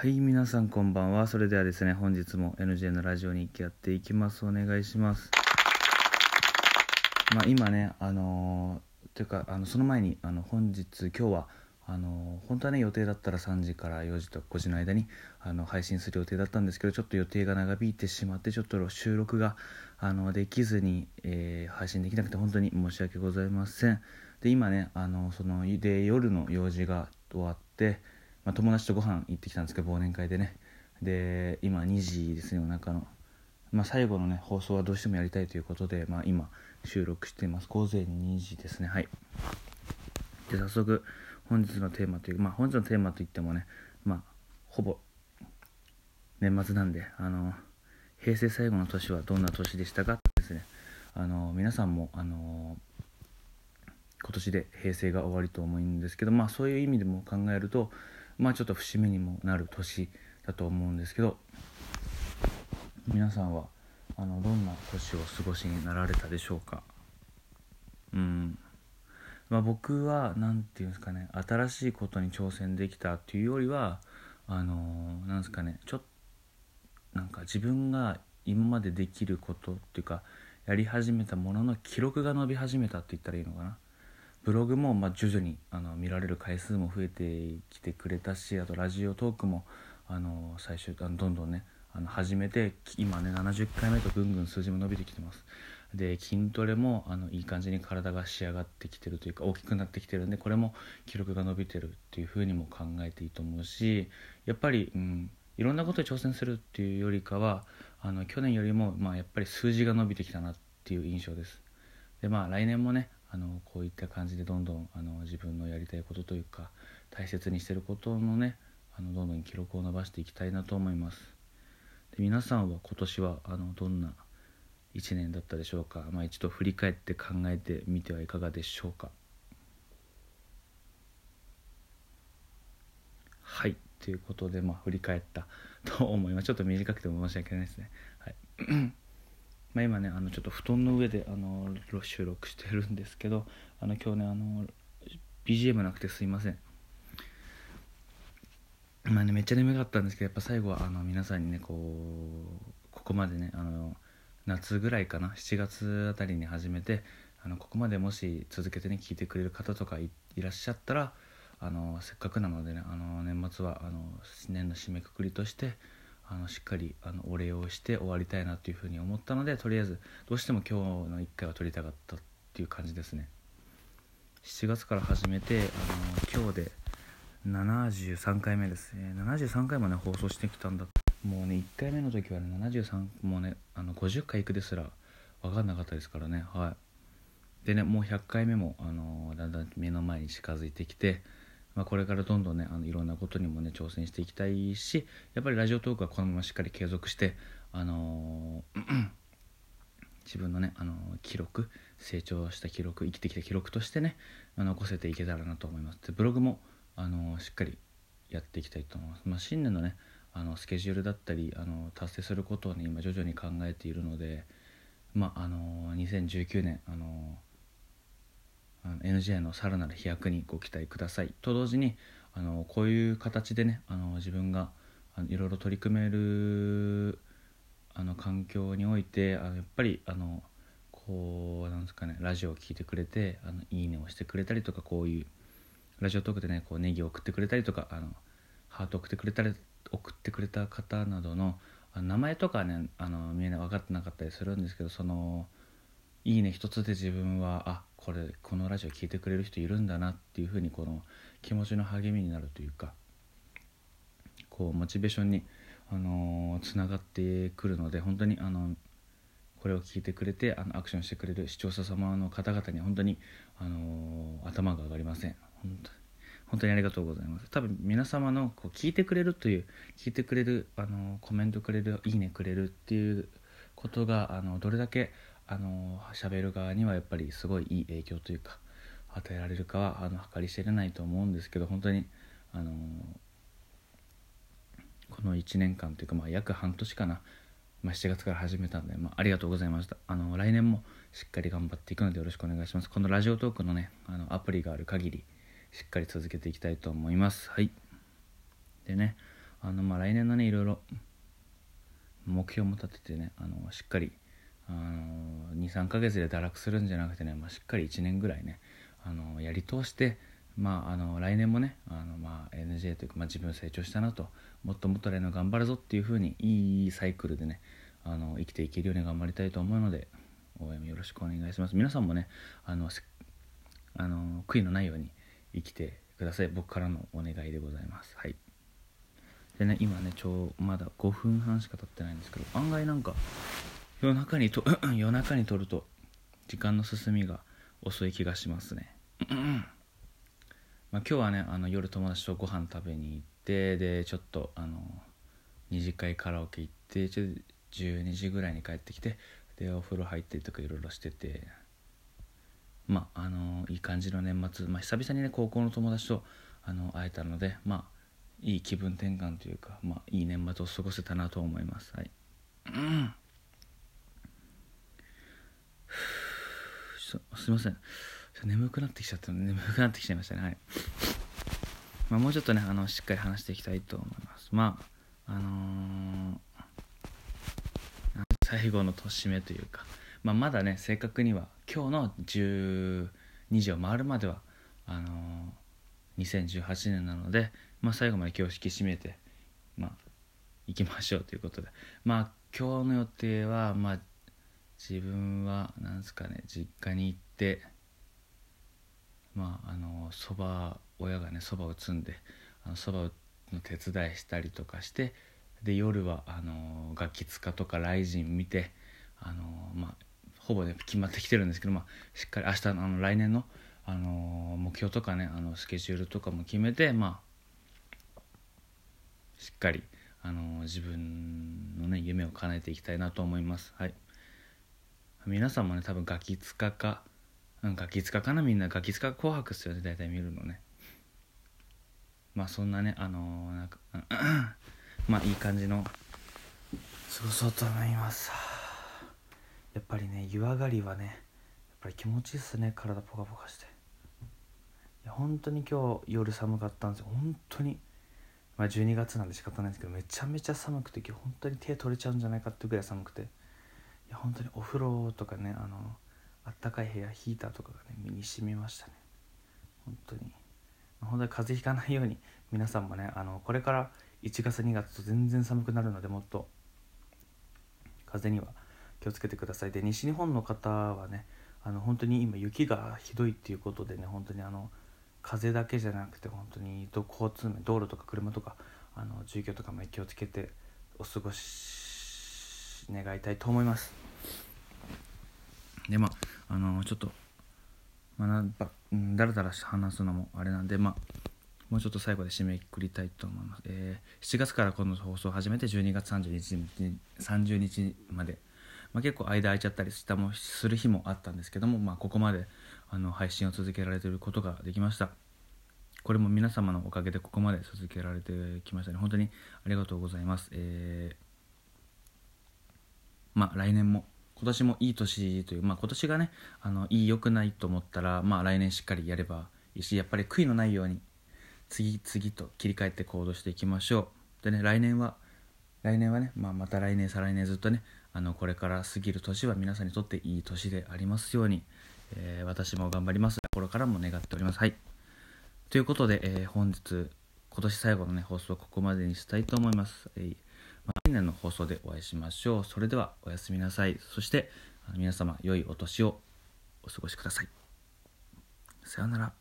はい皆さんこんばんは。それではですね本日も NJ のラジオにやっていきます。お願いします。まあ今ねあのー、ていうかあのその前にあの本日今日はあのー、本当はね予定だったら3時から4時と5時の間にあの配信する予定だったんですけどちょっと予定が長引いてしまってちょっと収録があのできずに、えー、配信できなくて本当に申し訳ございません。で今ねあのそので夜の用事が終わってまあ、友達とご飯行ってきたんですけど忘年会でね。で今2時ですね夜中の、まあ、最後のね放送はどうしてもやりたいということで、まあ、今収録しています。午前2時ですね。はい。で早速本日のテーマというまあ本日のテーマといってもねまあほぼ年末なんであの平成最後の年はどんな年でしたかってですね。あの皆さんもあの今年で平成が終わりと思うんですけどまあそういう意味でも考えるとまあちょっと節目にもなる年だと思うんですけど皆さんはあのどんな年を過ごしになられたでしょうか？うん。まあ僕は何て言うんですかね新しいことに挑戦できたっていうよりはあのなんですかねちょっとなんか自分が今までできることっていうかやり始めたものの記録が伸び始めたって言ったらいいのかな？ブログもま徐々にあの見られる回数も増えてきてくれたしあとラジオトークもあの最初あのどんどんねあの始めて今ね70回目とぐんぐん数字も伸びてきてます。で筋トレもあのいい感じに体が仕上がってきてるというか大きくなってきてるんでこれも記録が伸びてるっていうふうにも考えていいと思うしやっぱり、うん、いろんなことに挑戦するっていうよりかはあの去年よりも、まあ、やっぱり数字が伸びてきたなっていう印象です。でまあ来年もねあのこういった感じでどんどんあの自分のやりたいことというか大切にしてることのねあのどんどん記録を伸ばしていきたいなと思います。で皆さんは今年はあのどんな1年だったでしょうか、まあ、一度振り返って考えてみてはいかがでしょうか？はい。ということで、まあ、振り返ったと思います。ちょっと短くても申し訳ないですね。はい。まあ、今ねあのちょっと布団の上であの収録してるんですけど あの今日ねあの BGM なくてすいません。まあねめっちゃ眠かったんですけどやっぱ最後はあの皆さんにねこうここまでねあの夏ぐらいかな？7月あたりに始めてあのここまでもし続けてね聞いてくれる方とかいらっしゃったらあのせっかくなのでねあの年末はあの年の締めくくりとしてあのしっかりあのお礼をして終わりたいなというふうに思ったのでとりあえずどうしても今日の1回は撮りたかったっていう感じですね。7月から始めてあの今日で73回目です。ね73回もね放送してきたんだ。もうね1回目の時はね73もうねあの50回いくですら分かんなかったですからね。はい。でねもう100回目もあのだんだん目の前に近づいてきてまあ、これからどんどんねあのいろんなことにもね挑戦していきたいしやっぱりラジオトークはこのまましっかり継続して、あのー、自分のね、あの、記録成長した記録生きてきた記録としてね残せていけたらなと思います。でブログも、あのー、しっかりやっていきたいと思います、まあ、新年のねあのスケジュールだったりあの達成することをね今徐々に考えているのでまああの2019年あの NJ のさらなる飛躍にご期待ください。と同時にあのこういう形でねあの自分があのいろいろ取り組めるあの環境においてあのやっぱりあのこうなんですかねラジオを聴いてくれてあのいいねをしてくれたりとかこういうラジオトークでねこうネギを送ってくれたりとかあのハート送ってくれたり送ってくれた方などのあの名前とかねあの見えない分かってなかったりするんですけどそのいいね一つで自分はあこれこのラジオ聴いてくれる人いるんだなっていうふうにこの気持ちの励みになるというかこうモチベーションにあのつながってくるので本当にあのこれを聞いてくれてあのアクションしてくれる視聴者様の方々に本当にあの頭が上がりません。本当本当にありがとうございます。多分皆様のこう聞いてくれるという聞いてくれるあのコメントくれるいいねくれるっていうことがあのどれだけあの喋る側にはやっぱりすごいいい影響というか与えられるかはあの計り知れないと思うんですけど本当にあのこの1年間というか、まあ、約半年かな、まあ、7月から始めたんで、まあ、ありがとうございました。あの来年もしっかり頑張っていくのでよろしくお願いします。このラジオトークのねあのアプリがある限りしっかり続けていきたいと思います。はい。でねあのまあ来年のねいろいろ目標も立ててねあのしっかり23ヶ月で堕落するんじゃなくてね、まあ、しっかり1年ぐらいねあのやり通してまあ、あの来年もねあの、まあ、NJ というか、まあ、自分成長したなともっともっと来年頑張るぞっていうふうにいいサイクルでねあの生きていけるように頑張りたいと思うので応援よろしくお願いします。皆さんもねあのあの悔いのないように生きてください。僕からのお願いでございます。はい。でね今ねちょうまだ5分半しか経ってないんですけど案外なんか夜中にと夜中に撮ると時間の進みが遅い気がしますね。まあ、今日はねあの夜友達とご飯食べに行ってでちょっとあの二次会カラオケ行ってちょ12時ぐらいに帰ってきてでお風呂入ってとかいろいろしてて。まああのいい感じの年末、まあ、久々にね高校の友達とあの会えたのでまあいい気分転換というか、まあ、いい年末を過ごせたなと思います。はい、うん。すいません。眠くなってきちゃった眠くなってきちゃいましたね。はい。まあ、もうちょっとねあのしっかり話していきたいと思います。まああのー、最後の年目というか、まあ、まだね正確には今日の12時を回るまではあのー、2018年なので、まあ、最後まで今日引き締めてまあ行きましょうということで。まあ今日の予定はまあ自分はなんですかね実家に行ってまああのそば親がねそばを摘んでそばの手伝いしたりとかしてで夜はあのガキ使とかライジン見てあのまあほぼね決まってきてるんですけど、まあ、しっかり明日のあの来年のあの目標とかねあのスケジュールとかも決めてまあしっかりあの自分のね夢を叶えていきたいなと思います。はい。皆さんもね多分ガキ使かガキ使かなみんな。ガキ使紅白っすよね大体見るのね。まあそんなねあのー、なんか まあいい感じの。過ごそうと思います。やっぱりね湯上がりはねやっぱり気持ちいいっすね体ポカポカして。いや本当に今日夜寒かったんですよ。本当に。まあ12月なんで仕方ないんですけどめちゃめちゃ寒くて今日本当に手取れちゃうんじゃないかってぐらい寒くて。や本当にお風呂とかねあのあったかい部屋ヒーターとかがね身に染みましたね。本当に。本当に風邪ひかないように皆さんもねあのこれから1月2月と全然寒くなるのでもっと風には気をつけてください。で西日本の方はねあの本当に今雪がひどいっていうことでね本当にあの風だけじゃなくて本当に交通面道路とか車とかあの住居とかも気をつけてお過ごし願いたいと思います。でまああのちょっとまあ、なんだらだら話すのもあれなんでまあもうちょっと最後で締めくりたいと思います、えー、7月からこの放送を始めて12月30日 ,30 日まで、まあ、結構間空いちゃったりしたもする日もあったんですけども、まあ、ここまであの配信を続けられていることができました。これも皆様のおかげでここまで続けられてきましたね。本当にありがとうございます、えー、まあ来年も今年もいい年という、まあ、今年がねあのいい良くないと思ったら、まあ、来年しっかりやればいいしやっぱり悔いのないように次々と切り替えて行動していきましょう。でね来年は来年はね、まあ、また来年再来年ずっとねあのこれから過ぎる年は皆さんにとっていい年でありますように、えー、私も頑張ります。心からも願っております。はい。ということで、えー、本日今年最後のね放送はここまでにしたいと思います、えーまあ、来年の放送でお会いしましょう。それではおやすみなさい。そして皆様良いお年をお過ごしください。さようなら。